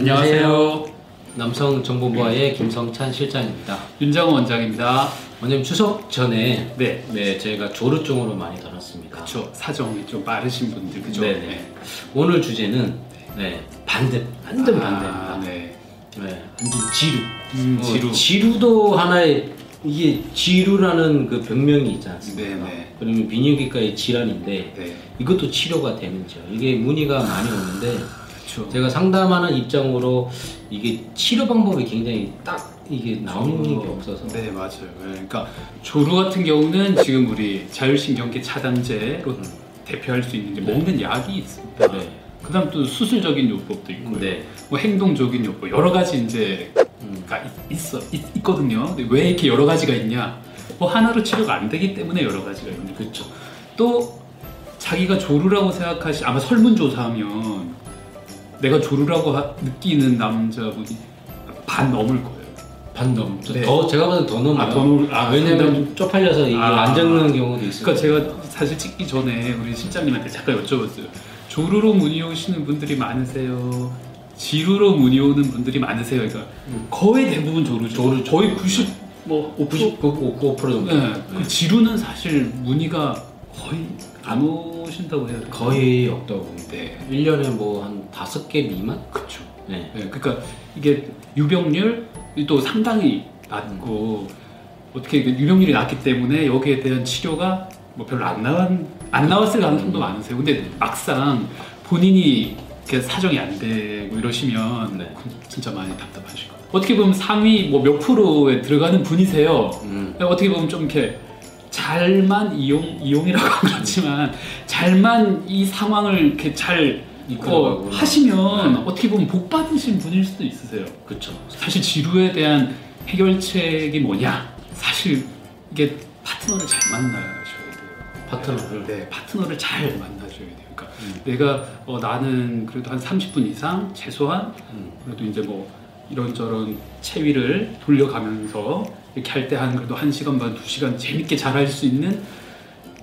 안녕하세요. 남성정보부와의 김성찬 실장입니다. 윤정호 원장입니다. 원장님 추석 전에 네. 네 저희가 조루증으로 많이 다뤘습니다. 그렇죠. 사정이 좀 빠르신 분들 그죠? 네네. 오늘 주제는 네 반대 완전 아, 반대입니다. 네. 네 완전 지루. 음, 어, 지루. 지루도 하나의 이게 지루라는 그 병명이 있지 않습니까? 네네. 그러면 비뇨기과의 질환인데 네. 이것도 치료가 되는죠. 이게 문의가 많이 오는데 그렇죠. 제가 상담하는 입장으로 이게 치료 방법이 굉장히 딱 이게 나오는 게 없어서 네 맞아요. 네, 그러니까 조루 같은 경우는 지금 우리 자율신경계 차단제로 음. 대표할 수 있는 게 네. 먹는 약이 있습니다. 네. 그다음 또 수술적인 요법도 있고요. 네. 뭐 행동적인 요법 여러 가지 이제 음. 가 있- 있어 있, 거든요 근데 왜 이렇게 여러 가지가 있냐? 뭐 하나로 치료가 안 되기 때문에 여러 가지가 있는 거죠. 또 자기가 조루라고 생각하시 아마 설문조사하면 내가 조루라고 하- 느끼는 남자분이 반 넘을 거예요. 반 넘. 네. 더 제가 봐도 더 넘어요. 아, 더 넘을- 아, 왜냐면 상당- 쪽팔려서 이게 아. 안 적는 경우도 있어요. 그러니까 제가 사실 찍기 전에 우리 실장님한테 잠깐 여쭤봤어요. 조루로 문의 오시는 분들이 많으세요? 지루로 문의 오는 분들이 많으세요? 그러니까 음. 거의 대부분 조루죠. 조루, 거의 90, 뭐 5%. 99% 정도. 네. 그 지루는 사실 문의가 거의 안 오 신다고 해야 돼요. 거의 없다고. 네. 1년에 뭐한 다섯 개 미만? 그렇죠. 네. 네, 그러니까 이게 유병률이 또 상당히 낮고 어떻게 그 유병률이 낮기 때문에 여기에 대한 치료가 뭐 별로 안 나왔 안 나왔을 가능성도 많으세요. 근데 막상 본인이 이렇게 사정이 안 되고 이러시면 네. 진짜 많이 답답하실 거예요. 어떻게 보면 상위 뭐 몇 프로에 들어가는 분이세요. 음. 어떻게 보면 좀 이렇게 잘만 이용 이용이라고 그렇지만 잘만 이 상황을 이렇게 잘. 어, 하시면 네. 어떻게 보면 복 받으신 분일 수도 있으세요. 그렇죠. 사실 지루에 대한 해결책이 뭐냐? 사실 이게 파트너를 잘 만나셔야 돼요. 파트너를? 네, 파트너를 잘 만나셔야 돼요. 그러니까 음. 내가 어, 나는 그래도 한 30분 이상 최소한 음. 그래도 이제 뭐 이런저런 체위를 돌려가면서 이렇게 할 때 한 그래도 한 시간 반, 두 시간 재밌게 잘 할 수 있는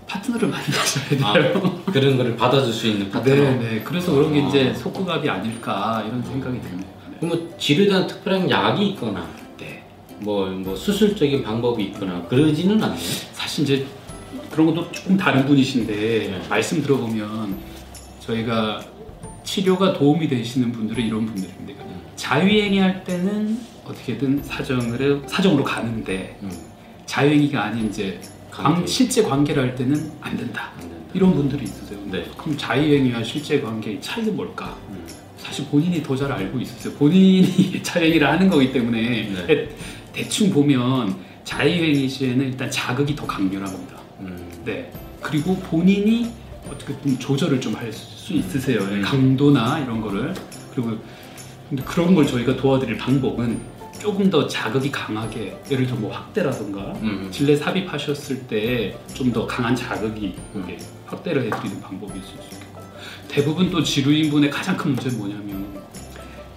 파트너를 만나셔야 돼요. 아, 그런 거를 받아줄 수 있는 파트너. 네, 네. 그래서 그런 게 아. 이제 속궁합이 아닐까 이런 생각이 드네요. 그럼 뭐 지루에 대한 특별한 약이 있거나 네. 뭐, 뭐 수술적인 방법이 있거나 그러지는 않네요. 사실 이제 그런 것도 조금 다른 분이신데 네. 말씀 들어보면 저희가 치료가 도움이 되시는 분들은 이런 분들입니다. 그러니까 음. 자유행위 할 때는 어떻게든 사정을 사정으로 가는데 음. 자유행위가 아닌 이제 관-. 실제 관계를 할 때는 안 된다. 안 된다. 이런 분들이 있으세요. 네. 그럼 자유행위와 실제 관계의 차이는 뭘까? 음. 사실 본인이 더 잘 알고 있으세요. 본인이 자유행위를 하는 거기 때문에 네. 대충 보면 자유행위 시에는 일단 자극이 더 강렬합니다. 음. 네. 그리고 본인이 어떻게 좀 조절을 좀 할 수 있으세요. 음. 강도나 이런 거를. 그리고 근데 그런 걸 저희가 도와드릴 방법은 조금 더 자극이 강하게 예를 들어 뭐 확대라던가 음. 질내 삽입하셨을 때 좀 더 강한 자극이 음. 확대를 해드리는 방법이 있을 수 있겠고 대부분 또 지루인분의 가장 큰 문제는 뭐냐면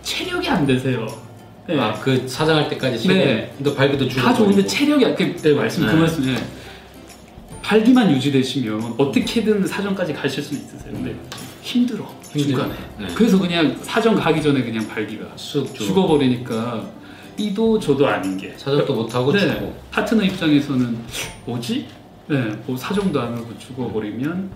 체력이 안 되세요. 네. 아, 그 사장할 때까지 네. 또 발기도 줄고 다 좋은데 체력이 안, 그, 네, 말씀 그 네. 말씀에 발기만 유지되시면 어떻게든 사정까지 가실 수 있으세요. 근데 힘들어. 중간에. 네. 그래서 그냥 사정 가기 전에 그냥 발기가 죽어. 죽어버리니까 이도 저도 아닌 게 사정도 못 하고 네, 죽고. 파트너 입장에서는 뭐지? 네, 뭐 사정도 안 하고 죽어버리면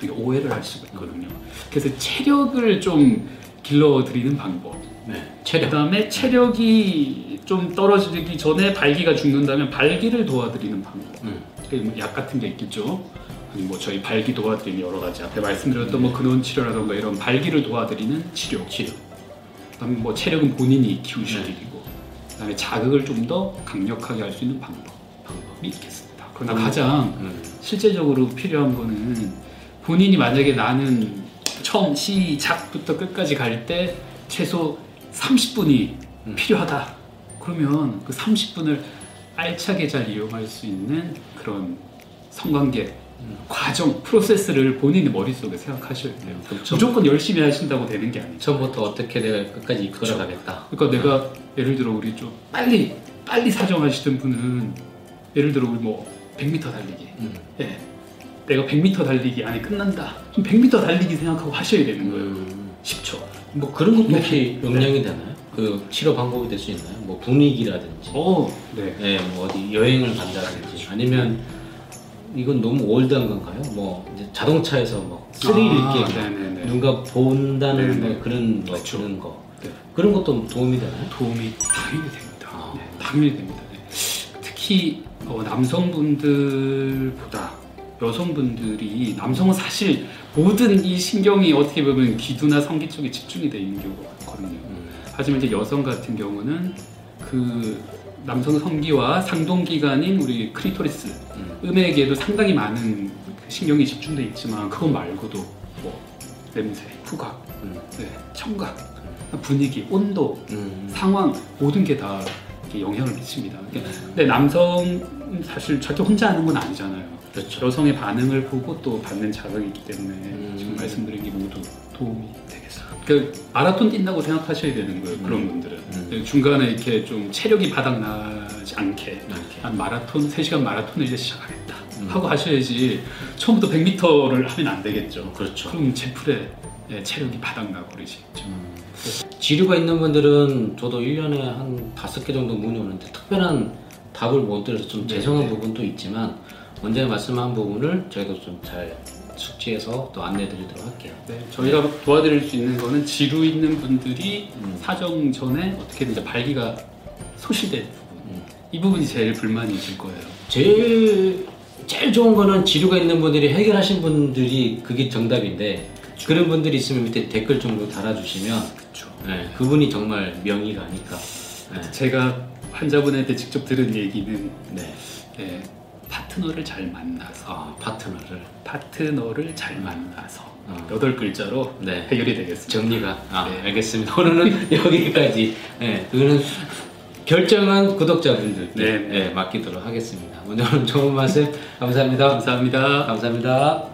되게 오해를 할 수가 있거든요. 그래서 체력을 좀 길러드리는 방법. 네. 체력. 그다음에 체력이 좀 떨어지기 전에 발기가 죽는다면 발기를 도와드리는 방법. 음. 그뭐 약 같은 게 있겠죠. 아니 뭐 저희 발기 도와드리는 여러 가지 앞에 말씀드렸던 뭐 근원 치료라던가 이런 발기를 도와드리는 치료. 치료. 그다음에 뭐 체력은 본인이 키우시기고 그다음에 자극을 좀 더 강력하게 할 수 있는 방법. 방법이 있겠습니다. 그러나 음. 가장 음. 실제적으로 필요한 거는 본인이 만약에 나는 처음 시작부터 끝까지 갈 때 최소 30분이 음. 필요하다. 그러면 그 30분을 알차게 잘 이용할 수 있는 그런 성관계 음. 과정, 프로세스를 본인의 머릿속에 생각하셔야 돼요. 그렇죠. 무조건 열심히 하신다고 되는 게 아니죠. 처음부터 어떻게 내가 끝까지 이끌어가겠다. 그러니까 내가 예를 들어 우리 좀 빨리 빨리 사정하시던 분은 예를 들어 우리 뭐 100m 달리기. 음. 예. 내가 100m 달리기 안에 끝난다. 그럼 100m 달리기 생각하고 하셔야 되는 거예요. 음. 10초. 뭐 그런 것도 혹시 영향이 되나요? 그 치료 방법이 될 수 있나요? 뭐 분위기라든지, 어, 네. 네, 뭐 어디 여행을 간다든지, 아니면 이건 너무 올드한 건가요? 뭐 이제 자동차에서 뭐 스릴 아, 있게 네네네. 누가 본다는 네네. 뭐 그런 뭐 그쵸. 그런 거 네. 그런 것도 도움이 되나요? 도움이 당연히 됩니다. 아. 네, 당연히 됩니다. 네. 특히 어, 남성분들보다 여성분들이 남성은 사실 모든 이 신경이 어떻게 보면 귀두나 성기 쪽에 집중이 돼 있는 경우가 많거든요. 음. 하지만 이제 여성 같은 경우는 그 남성 성기와 상동 기관인 우리 클리토리스 음. 음에게도 상당히 많은 그 신경이 집중돼 있지만 그거 말고도 뭐 냄새, 후각, 음. 네, 청각, 분위기, 온도, 음. 상황 모든 게 다 영향을 미칩니다. 근데 남성은 사실 절대 혼자 하는 건 아니잖아요. 그렇죠. 여성의 반응을 보고 또 받는 자극이 있기 때문에 음. 지금 말씀드린 게 모두 도움이 되겠어요. 그 마라톤 뛴다고 생각하셔야 되는 거예요. 그런 음. 분들은 음. 중간에 이렇게 좀 체력이 바닥나지 않게. 한 마라톤 3시간 마라톤을 이제 시작하겠다 음. 하고 하셔야지 처음부터 100m를 하면 안 되겠죠. 그렇죠. 그럼 제풀에 예, 체력이 바닥나 버리시겠죠. 음. 지류가 있는 분들은 저도 1년에 한 다섯 개 정도 문의 오는데 특별한 답을 못 드려서 좀 네, 죄송한 네. 부분도 있지만 언제 말씀한 부분을 저희도 좀 잘 숙지해서 또 안내 드리도록 할게요. 네, 저희가 도와드릴 수 있는 거는 지루 있는 분들이 음. 사정 전에 어떻게든 이제 발기가 소실된 부분 음. 이 부분이 제일 불만이실 거예요. 제일 제일 좋은 거는 지류가 있는 분들이 해결하신 분들이 그게 정답인데 그런 분들이 있으면 밑에 댓글 정도 달아주시면. 네, 그분이 정말 명의가 아닐까. 네. 제가 환자분한테 직접 들은 얘기는 네. 예, 파트너를 잘 만나서 아 파트너를 파트너를 잘 만나서 어. 여덟 글자로 네. 해결이 되겠습니다. 정리가 아 네. 알겠습니다. 오늘은 여기까지. 네, 그거는 결정은 구독자분들께 네. 네, 맡기도록 하겠습니다. 오늘 좋은 말씀 감사합니다. 감사합니다. 감사합니다.